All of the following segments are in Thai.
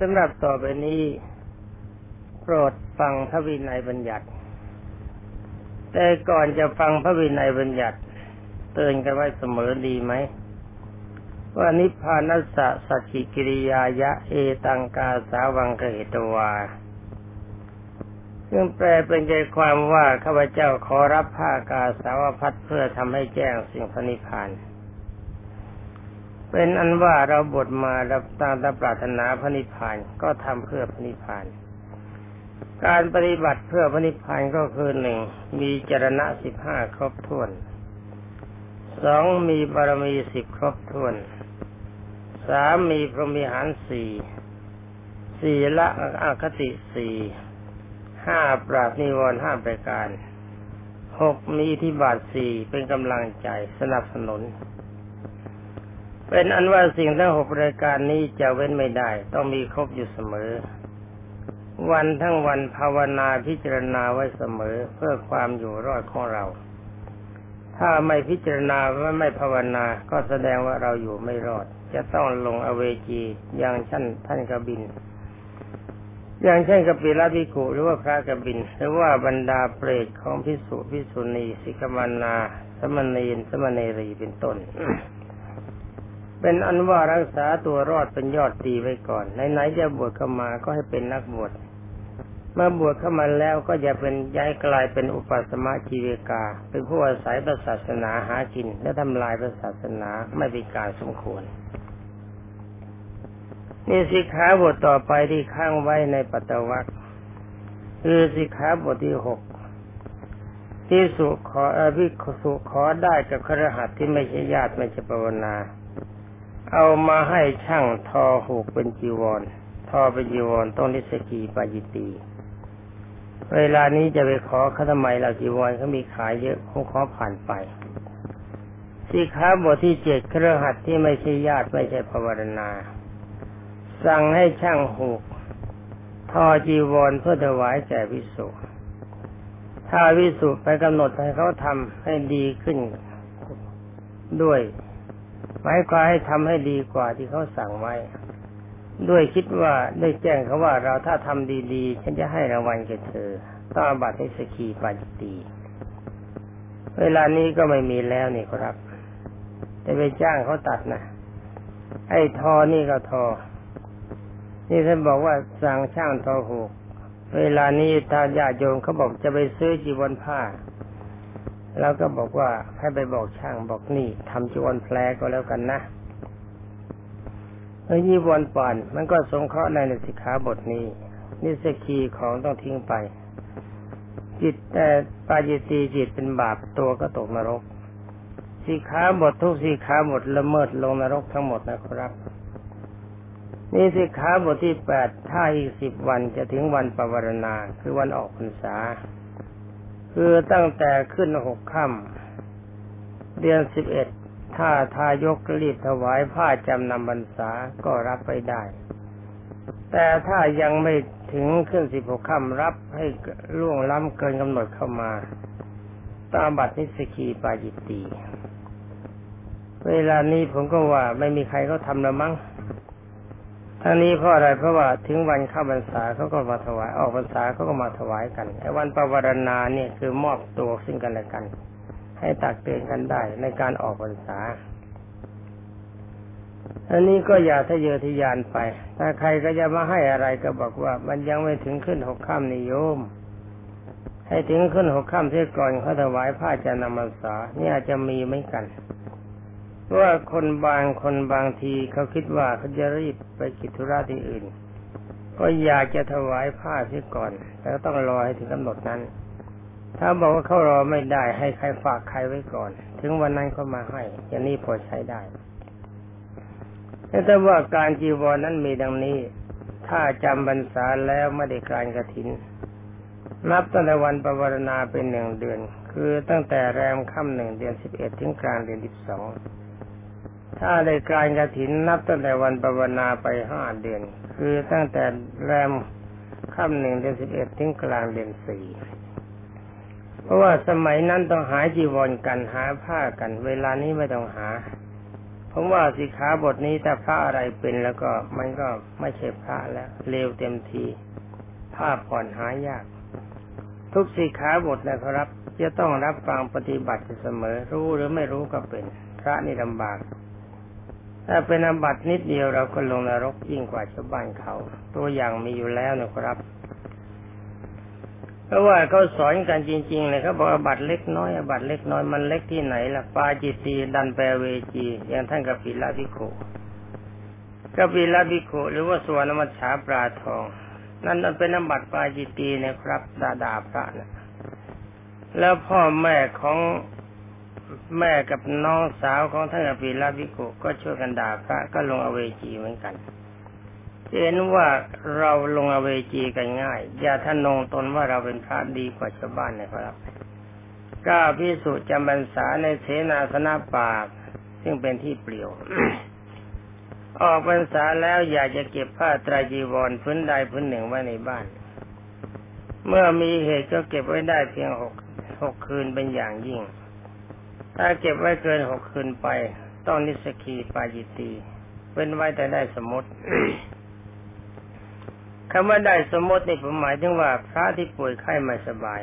สำหรับต่อไปนี้ โปรดฟังพระวินัยบัญญัติ แต่ก่อนจะฟังพระวินัยบัญญัติ เตือนกันไว้เสมอดีไหมว่านิพพานัสสะสัจจิกิริยายะเอตังกาสาวังกเหตวา ซึ่งแปลเป็นใจความว่าข้าพเจ้าขอรับผ้ากาสาวพัดเพื่อทำให้แจ้งสิ่งพระนิพพาน เป็นอันว่าเราบทมารับตามตาปรารถนาพระนิพพานก็ทำเพื่อพระนิพพาน การปฏิบัติเพื่อพระนิพพานก็คือหนึ่งมีจรณะสิบห้าครบถ้วนสองมีบารมีสิบครบถ้วนสามมีพรหมิหารสี่สี่ละอคติสี่ห้าปราบนิวรณ์ห้าประการหกมีที่บาทสี่เป็นกำลังใจสนับสนุน เป็นอันว่าสิ่งทั้งหกรายการนี้จะเว้นไม่ได้ ต้องมีครบอยู่เสมอ วันทั้งวันภาวนาพิจารณาไว้เสมอเพื่อความอยู่รอดของเรา ถ้าไม่พิจารณาว่าไม่ภาวนาก็แสดงว่าเราอยู่ไม่รอด จะต้องลงอเวจีอย่างชั้นท่านกบิน อย่างเช่นกปิลพิกุหรือว่าพระกบิน หรือว่าบรรดาเปรตของพิสุพิสุณีสิกมานาสมณีนสมณีรีเป็นต้น เป็นอันว่ารักษาตัวรอดเป็นยอดดีไว้ก่อนไหนๆจะบวชเข้ามาก็ให้เป็นนักบวชเมื่อบวชเข้ามาแล้วก็อย่าเป็นย้ายกลายเป็นอุปสมะจีเวกา เป็นผู้อาศัยศาสนาหากิน และทำลายศาสนาไม่เป็นการสมควรนี่สิกขาบทต่อไปที่ข้างไว้ในปัตตวัคคือสิกขาบทที่หกที่สุขออภิสุขอได้กับครหัสที่ไม่ใช่ญาติไม่ใช่ปวนา เอามาให้ช่างทอหูกเป็นจีวร ทอเป็นจีวรต้องนิสกีปาจิตี เวลานี้จะไปขอเขาทำไมเราจีวรเขามีขายเยอะคงขอผ่านไปสิขาบทที่เจ็ดเครือหัดที่ไม่ใช่ญาติไม่ใช่ภาวนา สั่งให้ช่างหูกทอจีวรเพื่อถวายแก่วิสุถ้าวิสุไปกำหนดให้เขาทำให้ดีขึ้นด้วย หมายความให้ทำให้ดีกว่าที่เขาสั่งไว้ ด้วยคิดว่าได้แจ้งเขาว่าเราถ้าทำดีๆ ฉันจะให้รางวัลแก่เธอต้องบัติให้สกีปาจิตี เวลานี้ก็ไม่มีแล้วนี่ครับแต่ไปจ้างเขาตัดนะไอ้ทอนี่ก็ทอ นี่ท่านบอกว่าสั่งช่างทอหูกเวลานี้ถ้าญาติโยมเขาบอกจะไปซื้อจีวรผ้า แล้วก็บอกว่าให้ไปบอกช่างบอกนี่ทำจีวรแพรก็แล้วกันนะเอ้ยีวนป่านมันก็สงเคราะห์ในในสิกขาบทนี้นี่สกีของต้องทิ้งไป จิตแต่ปาจิตีจิตเป็นบาปตัวก็ตกนรกสิกขาบททุกสิกขาบทละเมิดลงนรกทั้งหมดนะครับ นี่สิกขาบทที่แปดถ้าอีกสิบวันจะถึงวันปวารณาคือวันออกพรรษา คือตั้งแต่ขึ้นหกค่ำเดือนสิบเอ็ดถ้าทายกรีบถวายผ้าจำนำบรรษาก็รับไปได้ แต่ถ้ายังไม่ถึงขึ้นสิบหกค่ำรับให้ล่วงล้ำเกินกำหนดเข้ามา ตามบัตรนิสกีปาจิตตีเวลานี้ผมก็ว่าไม่มีใครเขาทำแล้วมั้ง ทั้งนี้เพราะอะไรเพราะว่าถึงวันเข้าพรรษาเขาก็มาถวายออกพรรษาเขาก็มาถวายกันไอ้วันปวารณาเนี่ยคือมอบตัวซึ่งกันและกัน ให้ตักเตือนกันได้ในการออกพรรษาอันนี้ก็อย่าทะเยอทะยานไป ถ้าใครก็จะมาให้อะไรก็บอกว่า มันยังไม่ถึงขึ้นหกข้ามนิยม ให้ถึงขึ้นหกข้ามเสียก่อนเขาถวายผ้าจะนำพรรษานี่อาจจะมีเหมือนกัน ว่าคนบางคนบางทีเขาคิดว่าเขาจะรีบไปกิจธุระที่อื่น ก็อยากจะถวายผ้าเสียก่อน แต่ต้องรอให้ถึงกำหนดนั้น ถ้าบอกว่าเขารอไม่ได้ให้ใครฝากใครไว้ก่อน ถึงวันนั้นเขามาให้อย่างนี้พอใช้ได้แต่ว่าการจีวรนั้นมีดังนี้ ถ้าจำบรรษาแล้วไม่ได้การกระถิน นับตั้งแต่วันปวรณาเป็นหนึ่งเดือน คือตั้งแต่แรมค่ำหนึ่งเดือนสิบเอ็ดถึงกลางเดือนสิบสอง ถ้าได้การกระถินนับตั้งแต่วันปวนาไปห้าเดือน คือตั้งแต่แรมค่ำหนึ่งเดือนสิบเอ็ดถึงกลางเดือนสี่เพราะว่าสมัยนั้นต้องหาจีวรกันหาผ้ากัน เวลานี้ไม่ต้องหาผมว่าสิขาบทนี้ถ้าพระอะไรเป็นแล้วก็มันก็ไม่ใช่พระแล้วเลวเต็มทีภาผ่อนหายาก ทุกสิขาบทนะครับ จะต้องรับฟังปฏิบัติเสมอรู้หรือไม่รู้ก็เป็น พระนี่ลำบาก ถ้าเป็นอาบัตินิดเดียวเราก็ลงนรกยิ่งกว่าชาวบ้านเขา ตัวอย่างมีอยู่แล้วนะครับ เพราะว่าเขาสอนกันจริง ๆ เลยเขาบอกอาบัตเล็กน้อยอาบัตเล็กน้อยมันเล็กที่ไหนล่ะปาจิตีดันแปลเวจีอย่างท่านกับปิลาภิกขุกับปิลาภิกขุหรือว่าสวนมัชฉาปลาทอง นั่นเป็นอาบัตปาจิตีนะครับดาดาพระนะแล้วพ่อแม่ของ แม่กับน้องสาวของท่านกับปิลาภิกุก็ช่วยกันด่าพระก็ลงอเวจีเหมือนกันเห็นว่าเราลงอเวจีกันง่าย อย่าท่านงตนว่าเราเป็นพระดีกว่าชาวบ้านนะครับกล้าพิสูจน์จำบรรษาในเสนาสนะป่าซึ่งเป็นที่เปลี่ยว ออกพรรษาแล้วอยากจะเก็บผ้าตรายจีวรพื้นใดพื้นหนึ่งไว้ในบ้าน เมื่อมีเหตุก็เก็บไว้ได้เพียงหกหกคืนเป็นอย่างยิ่ง ถ้าเก็บไว้เกินหกคืนไป ต้องนิสกีปาจิตีเป็นไว้แต่ได้สมมติคำว่าได้สมมตินี่ผมหมายถึงว่าพระที่ป่วยไข้ไม่สบาย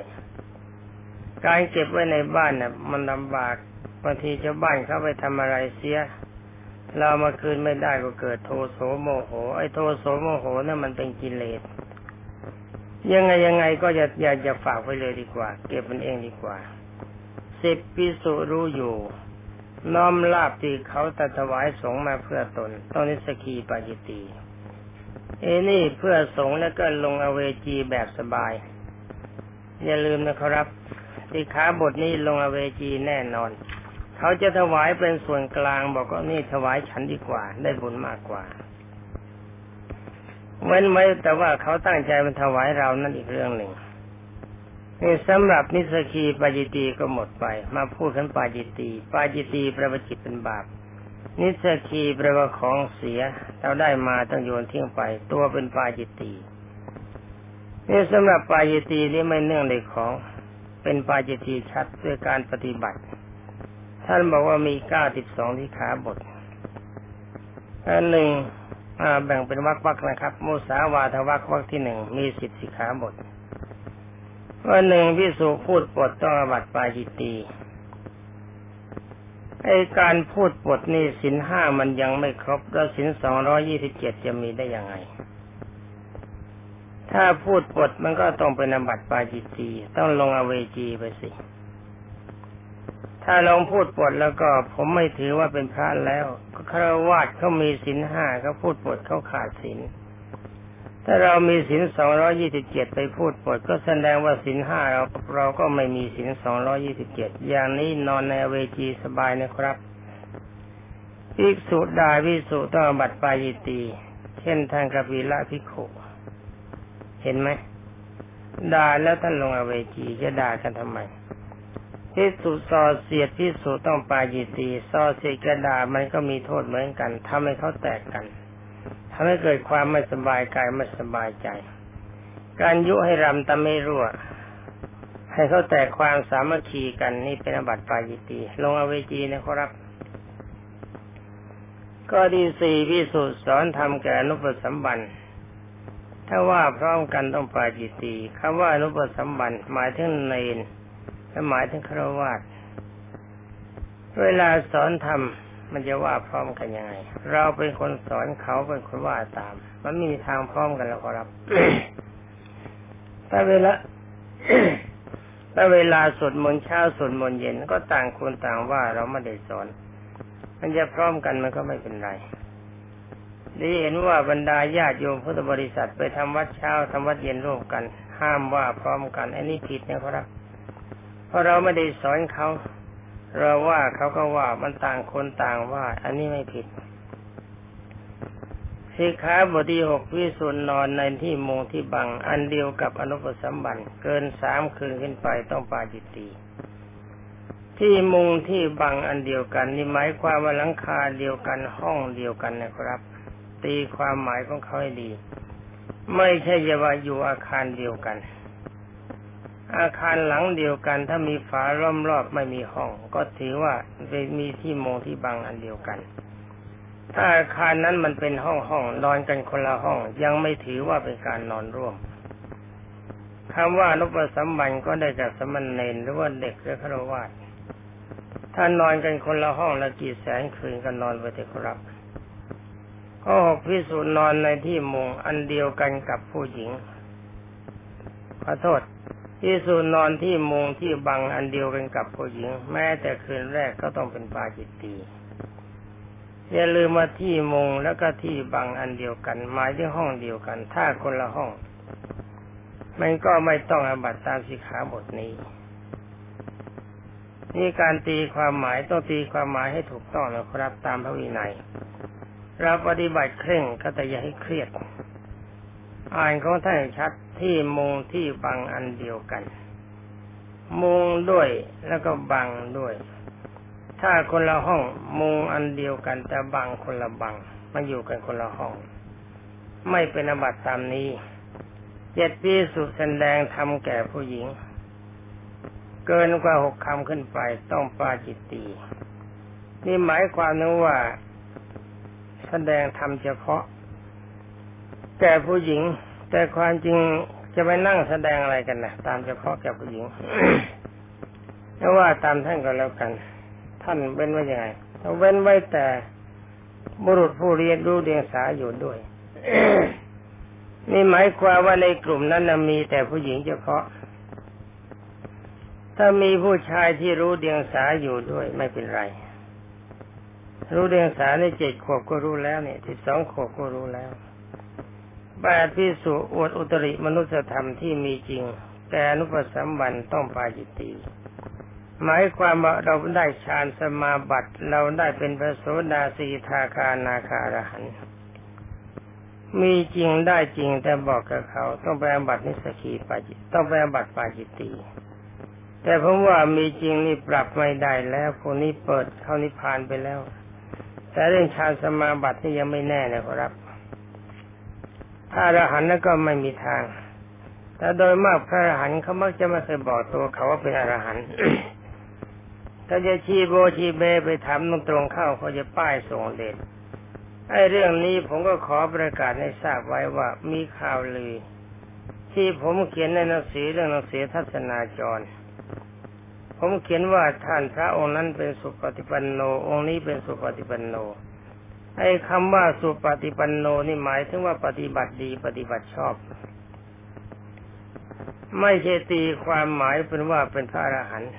การเก็บไว้ในบ้านน่ะ มันลำบากบางทีชาวบ้านเขาไปทำอะไรเสีย เรามาคืนไม่ได้ก็เกิดโทโสโมโห ไอ้โทโสโมโหนั่นมันเป็นกิเลสยังไงยังไงก็อย่าอย่าอย่าฝากไว้เลยดีกว่า เก็บมันเองดีกว่า สิบปิสุรู้อยู่ น้อมลาบที่เขาตัดถวายสงมาเพื่อตนต้องนิสกีปาจิตีเอนี่เพื่อสงแล้วก็ลงอเวจีแบบสบาย อย่าลืมนะครับที่ขาบทนี้ลงอเวจีแน่นอน เขาจะถวายเป็นส่วนกลางบอกว่านี่ถวายฉันดีกว่า ได้บุญมากกว่า เว้นไว้แต่ว่าเขาตั้งใจมันถวายเรานั่นอีกเรื่องหนึ่ง นี่สำหรับนิสกีปาจิตีก็หมดไป มาพูดกันปาจิตีปาจิตีประวจิตเป็นบาป นิสกีแปลว่าของเสีย เราได้มาต้องโยนทิ้งไป ตัวเป็นปาจิตตีนี่สำหรับปาจิตีนี่ไม่เนื่องในของเป็นปาจิตีชัดด้วยการปฏิบัติ ท่านบอกว่ามีเก้าสิบสองที่ขาบทอันหนึ่งแบ่งเป็นวักวักนะครับ มุสาวาทวักวักที่หนึ่งมีสิบสิขาบท วันหนึ่งพิสุพูดปดต้องอบัตปาจิตีไอการพูดบทนี้สินห้ามันยังไม่ครบ แล้วสินสองร้อยี่สิบเจ็ดจะมีได้ยังไง ถ้าพูดบทมันก็ต้องเป็นอบัติปาจิตีต้องลงอเวจีไปสิ ถ้าลองพูดบทแล้วก็ผมไม่ถือว่าเป็นพระแล้วคารวาสเขามีสินห้าเขาพูดบทเขาขาดสิน ถ้าเรามีสินสองร้อยี่สิบเจ็ดไปพูดปดก็แสดงว่าสินห้าเราเราก็ไม่มีสินสองร้อยี่สิบเจ็ดอย่างนี้นอนในเวจีสบายนะครับภิกษุดาวิสุต้องบัตรปายิตี เช่นทางกบิละพิโขเห็นไหมด่าแล้วท่านลงอเวจีจะด่ากันทำไมพิสุซอเสียดพิสุต้องปายิตีซอเสียกระดามันก็มีโทษเหมือนกันทำให้เขาแตกกัน ทำให้เกิดความไม่สบายกายไม่สบายใจ การยุให้รำตะไม่รั่ว ให้เขาแตกความสามัคคีกันนี่เป็นอบัติปายิตี ลงอเวจีนะครับ ก็ดีสี่พิสูจน์สอนทำแก่นุปสัมบันถ้าว่าพร้อมกันต้องปาจิตีคำว่านุปสัมบันหมายถึงเนนและหมายถึงครวาสเวลาสอนทำมั นจะว่าพร้อมกันยังไง เราเป็นคนสอนเขาเป็นคนว่าตาม มันไม่มีทางพร้อมกันแล้วครับถ้าเวลาถ้าเวลาสวดมนต์เช้าสวดมนต์เย็นก็ต่างคนต่างว่าเราไม่ได้สอน มันจะพร้อมกันมันก็ไม่เป็นไรนี่เห็นว่าบรรดาญาติโยมพุทธบริษัทไปทำวัดเช้าทำวัดเย็นร่วมกัน ห้ามว่าพร้อมกันอันนี้ผิดนะครับ เพราะเราไม่ได้สอนเขา เราว่าเขาก็ว่ามันต่างคนต่างว่า อันนี้ไม่ผิดสิขาบทที่หกวิสุนนอนในที่มุงที่บัง อันเดียวกับอนุปสัมบันเกินสามคืนขึ้นไปต้องปาจิตตีที่มุงที่บังอันเดียวกันนี่หมายความว่าหลังคาเดียวกันห้องเดียวกันนะครับ ตีความหมายของเขาให้ดี ไม่ใช่จะว่าอยู่อาคารเดียวกัน อาคารหลังเดียวกัน ถ้ามีฝาล้อมรอบไม่มีห้อง ก็ถือว่ามีที่มองที่บังอันเดียวกัน ถ้าอาคารนั้นมันเป็นห้องห้องนอนกันคนละห้อง ยังไม่ถือว่าเป็นการนอนร่วมคำว่านปสัมบันก็ได้จากสมณเณรหรือว่าเด็กหรือฆราวาสถ้านอนกันคนละห้องละกี่แสนคืนก็นอนไปเถอะครับข้อหกพิสูจน์นอนในที่มุงอันเดียวกันกับผู้หญิงขอโทษ พิสูจน์นอนที่มุงที่บังอันเดียวกันกับผู้หญิง แม้แต่คืนแรกก็ต้องเป็นปาจิตตีอย่าลืมมาที่มุงแล้วก็ที่บังอันเดียวกันหมายถึงห้องเดียวกัน ถ้าคนละห้อง มันก็ไม่ต้องอบัตตามสิขาบทนี้ นี่การตีความหมายต้องตีความหมายให้ถูกต้องนะครับตามพระวินัยเราปฏิบัติเคร่งก็แต่อย่าให้เครียด อ่านของท่านชัดที่มุงที่บังอันเดียวกัน มุงด้วยแล้วก็บังด้วย ถ้าคนละห้องมุงอันเดียวกัน แต่บังคนละบังมาอยู่กันคนละห้อง ไม่เป็นอบัตตามนี้เจ็ดปีสุดแสดงทำแก่ผู้หญิง เกินกว่าหกคำขึ้นไปต้องปาจิตตีนี่หมายความนึกว่า แสดงธรรมเฉพาะ แก่ผู้หญิง แต่ความจริงจะไปนั่งแสดงอะไรกันนะตามเฉพาะแก่ผู้หญิงเพราะว่าตามท่านก็แล้วกัน ท่านเว้นไว้ยังไงเว้นไว้แต่บุรุษผู้เรียนรู้เดียงสาอยู่ด้วยนี่หมายความว่าในกลุ่มนั้นมีแต่ผู้หญิงเฉพาะ ถ้ามีผู้ชายที่รู้เดียงสาอยู่ด้วยไม่เป็นไร รู้เรียงสาในเจ็ดขวบก็รู้แล้วเนี่ยสิบสองขวบก็รู้แล้ว แปดพิสุอวดอุตริมนุสธรรมที่มีจริง แต่อนุปสัมบันต้องปาจิตตีหมายความว่าเราได้ฌานสมาบัติเราได้เป็นพระโสดาสีทาคานาคารหันมีจริงได้จริงแต่บอกกับเขา ต้องไปอบัตินิสกีปาจิตต้องไปอบัติปาจิตตีแต่ผมว่ามีจริงนี่ปรับไม่ได้แล้วคนนี้เปิดเข้านิพพานไปแล้ว แต่เรื่องฌานสมาบัตินี่ยังไม่แน่นะครับ ถ้าอรหันต์นั้นก็ไม่มีทาง แต่โดยมากพระอรหันต์เขามักจะไม่เคยบอกตัวเขาว่าเป็นอรหันต์ถ้าจะชีโบชีเบไปทำตรงๆเข้าเขาจะป้ายส่งเดชไอ้เรื่องนี้ผมก็ขอประกาศให้ทราบไว้ว่ามีข่าวลือ ที่ผมเขียนในหนังสือเรื่องหนังสือทัศนาจร ผมเขียนว่าท่านพระองค์นั้นเป็นสุปฏิปันโน องค์นี้เป็นสุปฏิปันโน ไอ้คำว่าสุปฏิปันโนนี่หมายถึงว่าปฏิบัติดีปฏิบัติชอบ ไม่ใช่ตีความหมายเป็นว่าเป็นพระอรหันต์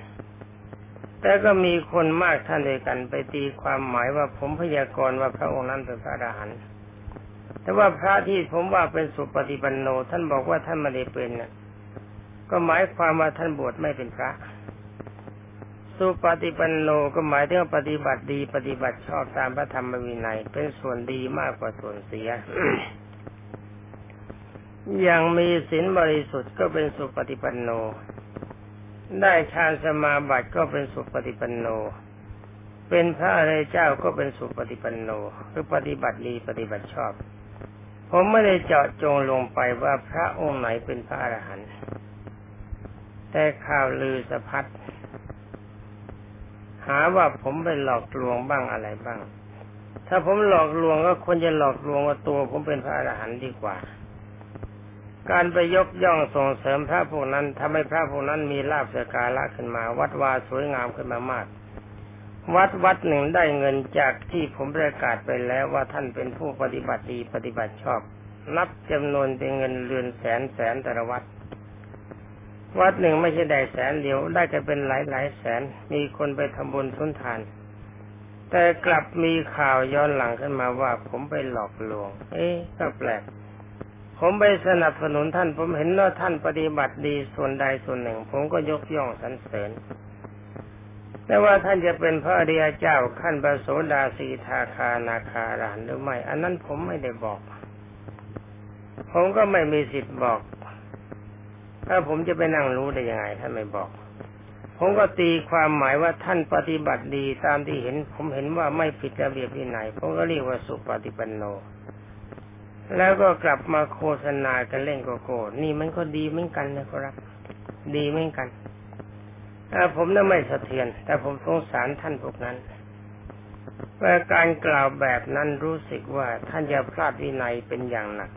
แต่ก็มีคนมากท่านเดียวกัน ไปตีความหมายว่าผมพยากรณ์ว่าพระองค์นั้นเป็นพระอรหันต์แต่ว่าพระที่ผมว่าเป็นสุปฏิปันโน ท่านบอกว่าท่านไม่ได้เป็นก็หมายความว่าท่านบวชไม่เป็นพระ สุปฏิปันโนก็หมายถึงปฏิบัติดี ปฏิบัติชอบตามพระธรรมวินัย เป็นส่วนดีมากกว่าส่วนเสียอย่างมีศีลบริสุทธิ์ก็เป็นสุปฏิปันโน ได้ฌานสมาบัติก็เป็นสุปฏิปันโน เป็นพระอริยเจ้าก็เป็นสุปฏิปันโน คือปฏิบัติดีปฏิบัติชอบ ผมไม่ได้เจาะจงลงไปว่าพระองค์ไหนเป็นพระอรหันต์แต่ข่าวลือสะพัด หาว่าผมไปหลอกลวงบ้างอะไรบ้าง ถ้าผมหลอกลวงก็ควรจะหลอกลวงว่าตัว ผมเป็นพระอรหันต์ดีกว่า การไปยกย่องส่งเสริมพระพวกนั้นทำให้พระพวกนั้นมีลาภสการะขึ้นมา วัดวาสวยงามขึ้นมามาก วัดวัดหนึ่งได้เงินจากที่ผมประกาศไปแล้วว่าท่านเป็นผู้ปฏิบัติดีปฏิบัติชอบ นับจำนวนเป็นเงินเรือนแสนแสนแต่ละวัด วัดหนึ่งไม่ใช่ได้แสนเดียวได้กันเป็นหลายหลายแสน มีคนไปทำบุญทุนทาน แต่กลับมีข่าวย้อนหลังขึ้นมาว่าผมไปหลอกลวง เอ๊ะก็แปลก ผมไปสนับสนุนท่าน ผมเห็นว่าท่านปฏิบัติดีส่วนใดส่วนหนึ่ง ผมก็ยกย่องสรรเสริญแต่ว่าท่านจะเป็นพระอริยเจ้าขั้นประโสดาสีทาคานาคารานหรือไม่ อันนั้นผมไม่ได้บอก ผมก็ไม่มีสิทธิ์บอก ถ้าผมจะไปนั่งรู้ได้ยังไงท่านไม่บอก ผมก็ตีความหมายว่าท่านปฏิบัติดีตามที่เห็น ผมเห็นว่าไม่ผิดระเบียบที่ไหน ผมก็เรียกว่าสุปฏิปันโน แล้วก็กลับมาโฆษณากันเล่นโกโก้นี่มันก็ดีเหมือนกันนะครับ ดีเหมือนกันถ้าผมน่ะไม่สะเทือน แต่ผมสงสารท่านพวกนั้นว่าการกล่าวแบบนั้นรู้สึกว่าท่านจะพลาดวินัยเป็นอย่างหนัก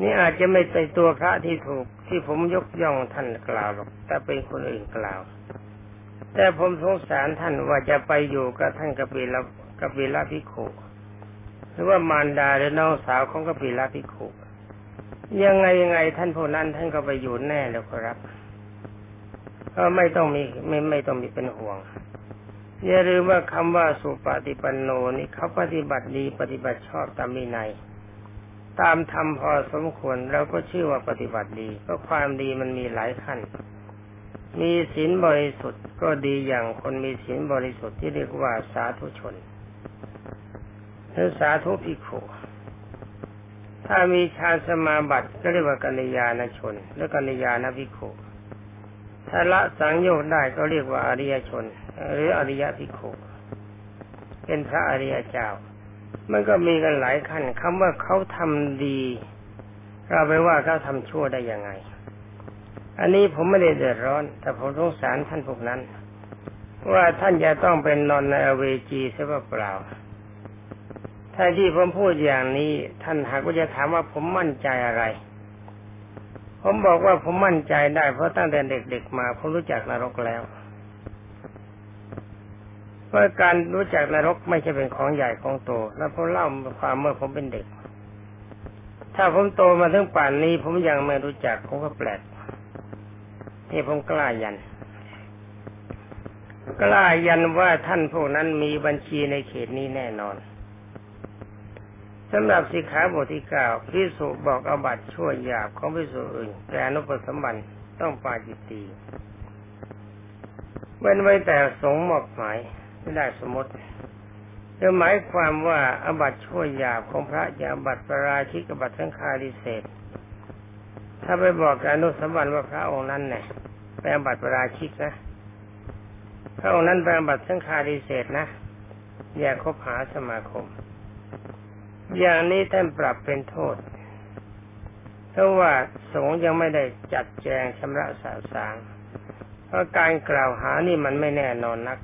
นี่อาจจะไม่ใช่ตัวพระที่ถูกที่ผมยกย่องท่านกล่าวหรอกแต่เป็นคนอื่นกล่าว แต่ผมสงสารท่านว่าจะไปอยู่กับท่านกปิลกปิลภิกขุหรือว่ามารดาหรือน้องสาวของกปิลภิกขุยังไงยังไงท่านผู้นั้นท่านก็ไปอยู่แน่แล้วครับก็ไม่ต้องมีไม่ไม่ต้องมีเป็นห่วงอย่าลืมว่าคำว่าสุปฏิปันโนนี่เขาปฏิบัติดีปฏิบัติชอบตามมีใน ตามธรรมพอสมควรเราก็ชื่อว่าปฏิบัติดี เพราะความดีมันมีหลายขั้น มีศีลบริสุทธิ์ก็ดีอย่างคนมีศีลบริสุทธิ์ที่เรียกว่าสาธุชนหรือสาธุภิกขุถ้ามีฌานสมาบัติก็เรียกว่ากัญญาณชน หรือกัญญาณภิกขุถ้าละสังโยชน์ได้ก็เรียกว่าอริยชน หรืออริยภิกขุเป็นพระอริยเจ้า มันก็มีกันหลายขั้นคำว่าเขาทำดี เราไปว่าเขาทำชั่วได้ยังไง อันนี้ผมไม่ได้เดือดร้อน แต่ผมสงสารท่านพวกนั้น ว่าท่านจะต้องเป็นนอนในเวจีเสียเปล่าถ้าที่ผมพูดอย่างนี้ ท่านหากว่าจะถามว่าผมมั่นใจอะไร ผมบอกว่าผมมั่นใจได้ เพราะตั้งแต่เด็กๆมาผมรู้จักนรกแล้ว เพราะการรู้จักนรกไม่ใช่เป็นของใหญ่ของโต แล้วผมเล่าความเมื่อผมเป็นเด็ก ถ้าผมโตมาถึงป่านนี้ ผมยังไม่รู้จักผมก็แปลกนี่ผมกล้ายัน กล้ายันว่าท่านพวกนั้นมีบัญชีในเขตนี้แน่นอนสำหรับสิกขาบทที่เก้าพิสุบอกอบัตชั่วหยาบของพิสุอื่น แต่อนุปสมบันต้องปาจิตตีเว้นไว้แต่สงหมอกหมาย ไม่ได้สมมติจะหมายความว่าอบัตช่วยหยาบของพระยาบัตประราชิกบัตสังฆาริเศษถ้าไปบอกการอนุสมบัติว่าพระองค์นั้นเนี่ยแปลบัตประราชิกนะพระองค์นั้นแปลบัตสังฆาริเศษนะอย่าคบหาสมาคม อย่างนี้ท่านปรับเป็นโทษเพราะว่าสงฆ์ยังไม่ได้จัดแจงชำระสาสางเพราะการกล่าวหานี่มันไม่แน่นอนนัก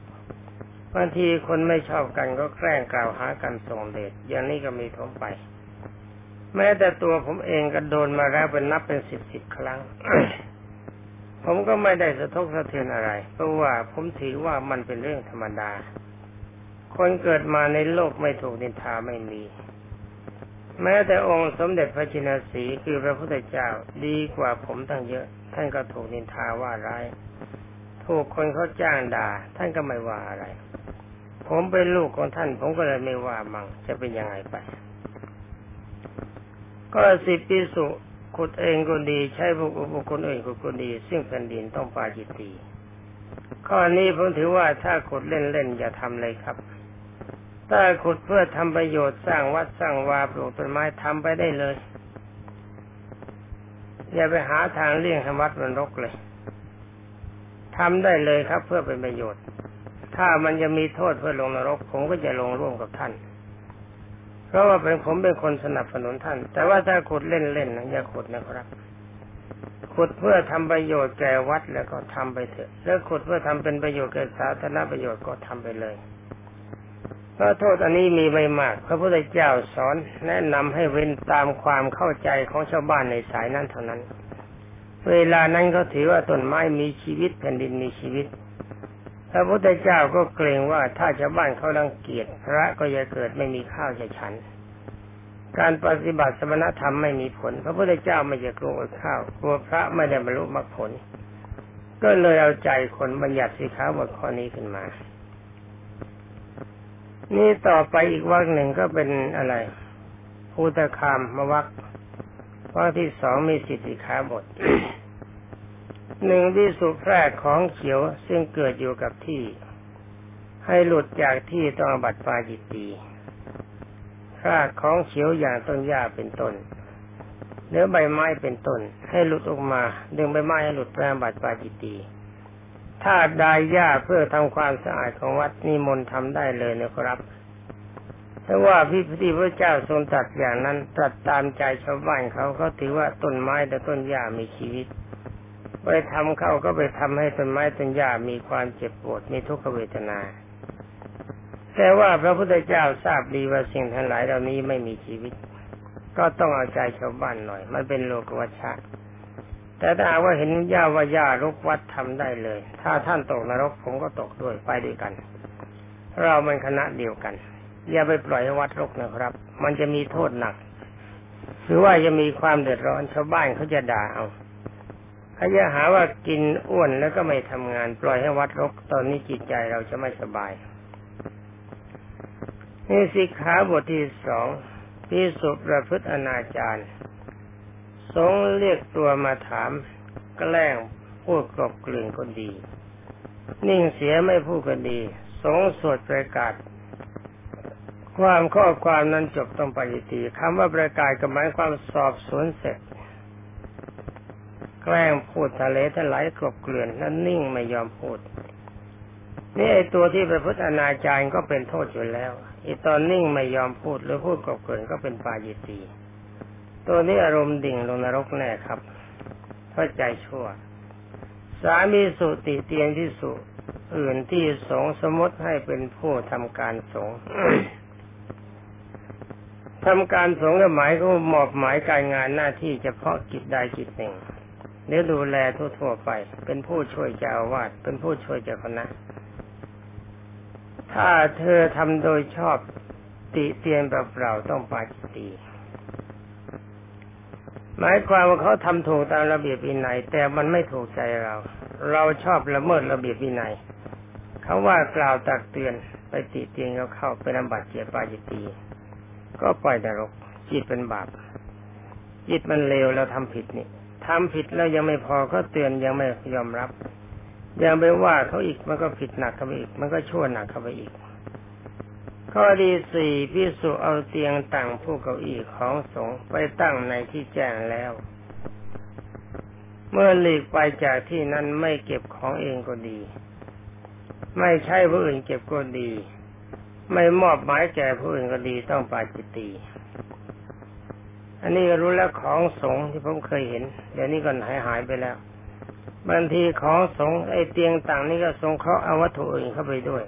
บางทีคนไม่ชอบกันก็แกล้งกล่าวหากันส่งเดชอย่างนี้ก็มีทมไป แม้แต่ตัวผมเองก็โดนมาแล้วเป็นนับเป็นสิบสิบครั้ง ผมก็ไม่ได้สะทกสะเทือนอะไร เพราะว่าผมถือว่ามันเป็นเรื่องธรรมดา คนเกิดมาในโลกไม่ถูกนินทาไม่มี แม้แต่องค์สมเด็จพระชินสีคือพระพุทธเจ้าดีกว่าผมตั้งเยอะ ท่านก็ถูกนินทาว่าร้ายถูกคนเขาจ้างด่า ท่านก็ไม่ว่าอะไร ผมเป็นลูกของท่าน ผมก็เลยไม่ว่ามั่งจะเป็นยังไงไป ก็สิบปิสุขุดเองก็ดี ใช้พวกอุปกรณ์อื่นก็ดี ซึ่งแผ่นดินต้องปาจิตตีข้อนี้ผมถือว่าถ้าขุดเล่นๆอย่าทำเลยครับ ถ้าขุดเพื่อทำประโยชน์สร้างวัดสร้างวาปลูกต้นไม้ทำไปได้เลย อย่าไปหาทางเลี่ยงทำวัดมันรกเลยทำได้เลยครับ เพื่อเป็นประโยชน์ ถ้ามันจะมีโทษเพื่อลงนรก ผมก็จะลงร่วมกับท่าน เพราะว่าเป็นผมเป็นคนสนับสนุนท่าน แต่ว่าถ้าขุดเล่นๆนะอย่าขุดนะครับขุดเพื่อทำประโยชน์แก่วัดแล้วก็ทำไปเถอะ แล้วขุดเพื่อทำเป็นประโยชน์แก่สาธารณประโยชน์ก็ทำไปเลยพระโทษอันนี้มีไม่มาก พระพุทธเจ้าสอนแนะนำให้เว้นตามความเข้าใจของชาวบ้านในสายนั้นเท่านั้น เวลานั้นก็ถือว่าต้นไม้มีชีวิตแผ่นดินมีชีวิต พระพุทธเจ้าก็เกรงว่าถ้าชาวบ้านเขารังเกียจพระก็จะเกิดไม่มีข้าวจะฉัน การปฏิบัติสมณธรรมไม่มีผล พระพุทธเจ้าไม่จะกลัวอดข้าวกลัวพระไม่ได้บรรลุมรรคผล ก็เลยเอาใจคนบัญญัติสิขาบทข้อนี้ขึ้นมา นี่ต่อไปอีกวักหนึ่งก็เป็นอะไรภูตคามมวักวักที่สองมีสิทธิขาบท หนึ่งที่สุแพรกของเขียวซึ่งเกิดอยู่กับที่ ให้หลุดจากที่ต้องบัตรปาจิตตีรากของเขียวอย่างต้นหญ้าเป็นต้นเนื้อใบไม้เป็นต้น ให้หลุดออกมา ดึงใบไม้ให้หลุดแปลบัตรปาจิตตีถ้าดายหญ้าเพื่อทำความสะอาดของวัดนิมนต์ทำได้เลยนะครับถ้าว่าพี่พิธีพระเจ้าทรงตัดอย่างนั้นตัดตามใจชาวบ้านเขาเขาถือว่าต้นไม้และต้นหญ้ามีชีวิต ไปทำเข้าก็ไปทำให้ต้นไม้ต้นหญ้ามีความเจ็บปวดมีทุกขเวทนา แต่ว่าพระพุทธเจ้าทราบดีว่าสิ่งทั้งหลายเหล่านี้ไม่มีชีวิต ก็ต้องเอาใจชาวบ้านหน่อย มันเป็นโลกวัชชะแต่ถ้าว่าเห็นย่าว่าย่ารกวัดทำได้เลย ถ้าท่านตกนรกผมก็ตกด้วยไปด้วยกัน เรามันคณะเดียวกัน อย่าไปปล่อยให้วัดรกนะครับ มันจะมีโทษหนัก หรือว่าจะมีความเดือดร้อนชาวบ้านเขาจะด่าเอา เขาจะหาว่ากินอ้วนแล้วก็ไม่ทำงาน ปล่อยให้วัดรก ตอนนี้จิตใจเราจะไม่สบายนี่สิกขาบทที่สองพิสุประพฤติอนาจารสงเรียกตัวมาถาม แกล้งพูดกลบกลืนก็ดี นิ่งเสียไม่พูดก็ดี สงสวดประกาศ ความข้อความนั้นจบต้องปฏิตีคำว่าประกาศก็หมายความสอบสวนเสร็จ แกล้งพูดทะเลทลายกลบเกลื่อนนั้นนิ่งไม่ยอมพูดนี่ไอตัวที่ประพฤติอนาจารก็เป็นโทษอยู่แล้วไอตอนนิ่งไม่ยอมพูดหรือพูดกลบเกลื่อนก็เป็นปาจิตีตัวนี้อารมณ์ดิ่งลงนรกแน่ครับเพราะใจชั่ว สามีสุติเตียนที่สุอื่นที่สงสมมติให้เป็นผู้ทำการสงทำการสงฆ์หมายก็มอบหมายการงานหน้าที่เฉพาะกิจใดกิจหนึ่ง เนื้อดูแลทั่วๆไป เป็นผู้ช่วยเจ้าวาสเป็นผู้ช่วยเจ้าคณะถ้าเธอทำโดยชอบติเตียนเปล่าๆต้องปาจิตตีหมายความว่าเขาทำถูกตามระเบียบวินัย แต่มันไม่ถูกใจเรา เราชอบละเมิดระเบียบวินัยเขาว่ากล่าวตักเตือนไปติเตียนเขาเข้าเป็นอบัติเกียรปาจิตตีก็ปล่อยนรกจิตเป็นบาปจิตมันเลวแล้วทำผิดนี่ ทำผิดแล้วยังไม่พอเขาเตือนยังไม่ยอมรับ ยังไปว่าเขาอีกมันก็ผิดหนักเข้าไปอีก มันก็ชั่วหนักเข้าไปอีก ข้อดีสี่พิสุเอาเตียงตั้งผู้เก้าอี้ของสงฆ์ไปตั้งในที่แจ้งแล้ว เมื่อหลีกไปจากที่นั้นไม่เก็บของเองก็ดี ไม่ใช่ผู้อื่นเก็บก็ดี ไม่มอบหมายแก่ผู้อื่นก็ดีต้องปาจิตตี อันนี้ก็รู้แล้วของสงฆ์ที่ผมเคยเห็น เดี๋ยวนี้ก็หายหายไปแล้วบางทีของสงฆ์ไอ้เตียงต่างนี่ก็สงเคราะห์เอาวัตถุอื่นเข้าไปด้วย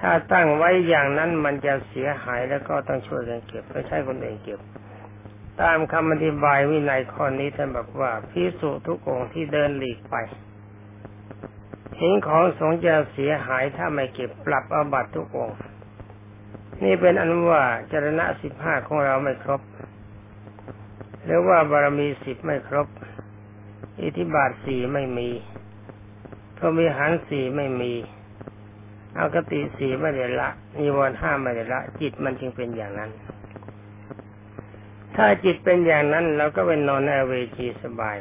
ถ้าตั้งไว้อย่างนั้นมันจะเสียหายแล้วก็ต้องช่วยกันเก็บไม่ใช่คนอื่นเก็บ ตามคำอธิบายวินัยข้อนี้ท่านบอกว่าพิสุทุกองที่เดินหลีกไปเห็นของสงจะเสียหายถ้าไม่เก็บปรับอาบัตทุกองนี่เป็นอันว่าจรณะสิบห้าของเราไม่ครบ หรือว่าบารมีสิบไม่ครบ อิทธิบาทสี่ไม่มีพรมีหันสี่ไม่มีอากติสีไม่ได้ละนิวรณ์ห้าไม่ได้ละ จิตมันจึงเป็นอย่างนั้น ถ้าจิตเป็นอย่างนั้นเราก็เป็นนอนในเวจีสบาย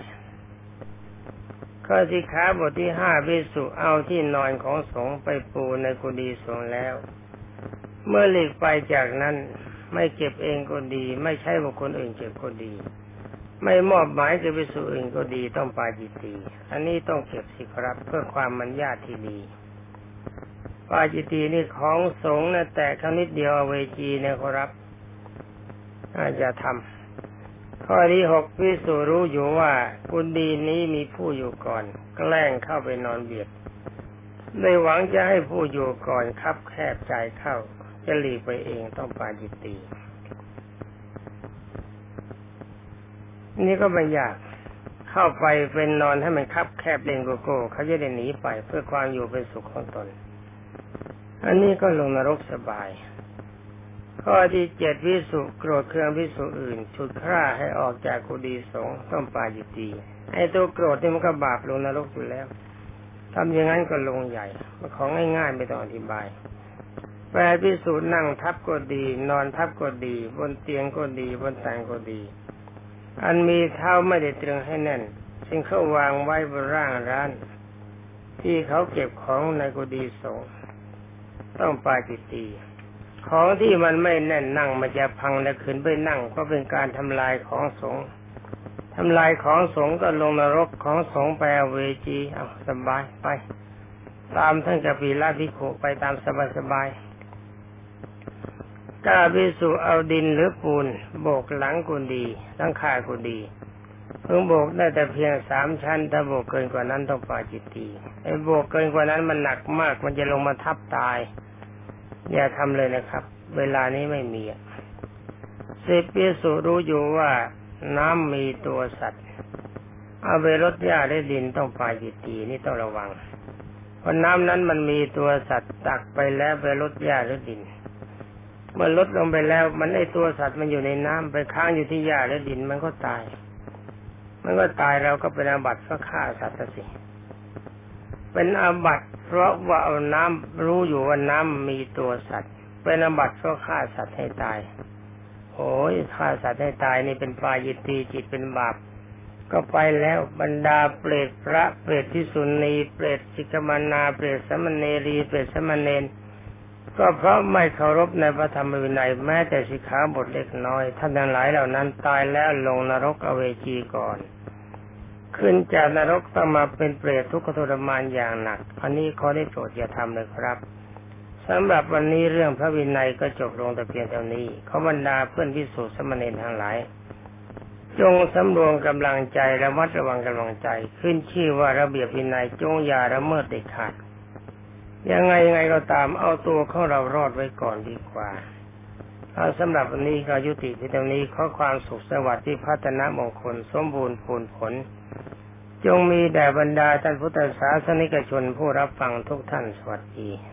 ข้อที่ขาบทที่ห้าพิสุเอาที่นอนของสงไปปูในกุฏิสงแล้ว เมื่อหลีกไปจากนั้น ไม่เก็บเองก็ดี ไม่ใช่บุคคลอื่นเก็บก็ดี ไม่มอบหมายจะไปสู่อื่นก็ดีต้องปาจิตตีอันนี้ต้องเก็บสิครับเพื่อความมันญาติที่ดีปาจิตีนี่ของสงนะแต่ครั้งนิดเดียวเวจีเนี่ยครับอาจจะทำข้อที่หกพิสูรู้อยู่ว่ากุดีนี้มีผู้อยู่ก่อน แกล้งเข้าไปนอนเบียดในหวังจะให้ผู้อยู่ก่อนคับแคบใจเข้า จะหลีกไปเองต้องปาจิตตีนี่ก็ไม่ยากเข้าไปเป็นนอนให้มันคับแคบเลงโกโก้เขาจะได้หนีไปเพื่อความอยู่เป็นสุขของตน อันนี้ก็ลงนรกสบาย ข้อที่เจ็ดวิสุโกรธเครื่องวิสุอื่นฉุดฆ่าให้ออกจากกุฏิสงต้องปาจิตีไอ้ตัวโกรธนี่มันก็บาปลงนรกอยู่แล้วทำอย่างนั้นก็ลงใหญ่ของง่ายๆไม่ต้องอธิบาย แปลพิสูจน์นั่งทับก็ดี นอนทับก็ดี บนเตียงก็ดี บนแต่งก็ดี อันมีเท้าไม่ได้ตรึงให้แน่นซึ่งเขาวางไว้บนร่างร้าน ที่เขาเก็บของในกุฏิสงต้องปาจิตตีของที่มันไม่แน่นนั่งมันจะพังและขืนไปนั่ง ก็เป็นการทำลายของสงทำลายของสงก็ลงนรกของสงไปเวจีเอาสบายไป ตามท่านกปีลาภิกขุไปตามสบายสบาย กาพิสุเอาดินหรือปูนโบกหลังกุดีตั้งขากุดีเพิ่งโบกได้แต่เพียงสามชั้น ถ้าโบกเกินกว่านั้นต้องปาจิตตีไอ้โบกเกินกว่านั้นมันหนักมากมันจะลงมาทับตาย อย่าทำเลยนะครับ เวลานี้ไม่มีสิบปีสุรู้อยู่ว่าน้ำมีตัวสัตว์เอาไปรดหญ้าได้ดินต้องปาจิตตีนี่ต้องระวังเพราะน้ำนั้นมันมีตัวสัตว์ตักไปแล้วไปรดหญ้าหรือดิน เมื่อลดลงไปแล้วมันไอตัวสัตว์มันอยู่ในน้ำไปค้างอยู่ที่หญ้าหรือดินมันก็ตาย มันก็ตายเราก็เป็นอาบัติก็ฆ่าสัตว์สิเป็นอาบัติเพราะว่าเอาน้ำรู้อยู่ว่าน้ำมีตัวสัตว์ เป็นอาบัติก็ฆ่าสัตว์ให้ตายโอ้ยฆ่าสัตว์ให้ตายนี่เป็นปายิตีจิตเป็นบาปก็ไปแล้วบรรดาเปรตพระเปรตที่สุนีเปรตสิกมานาเปรตสมณเนรีเปรตสมณเณร ก็เพราะไม่เคารพในพระธรรมวินัยแม้แต่สิกขาบทเล็กน้อย ท่านทั้งหลายเหล่านั้นตายแล้วลงนรกอเวจีก่อน ขึ้นจากนรกต้องมาเป็นเปรตทุกขทรมานอย่างหนัก อันนี้ขอได้โปรดอย่าทำเลยครับสำหรับวันนี้เรื่องพระวินัยก็จบลงแต่เพียงเท่านี้ขอบรรดาเพื่อนพิสูจน์สมณเณรทั้งหลาย จงสำรวมกำลังใจและมัดระวังกำลังใจ ขึ้นชื่อว่าระเบียบวินัยจงอย่าละเมิดเด็ดขาด ยังไงยังไงก็ตามเอาตัวของเรารอดไว้ก่อนดีกว่าเอาสำหรับวันนี้ก็ยุติที่ตรงนี้ขอความสุขสวัสดิ์ที่พัฒนามงคลสมบูรณ์ผลผล จงมีแด่บรรดาท่านพุทธศาสนิกชนผู้รับฟังทุกท่านสวัสดี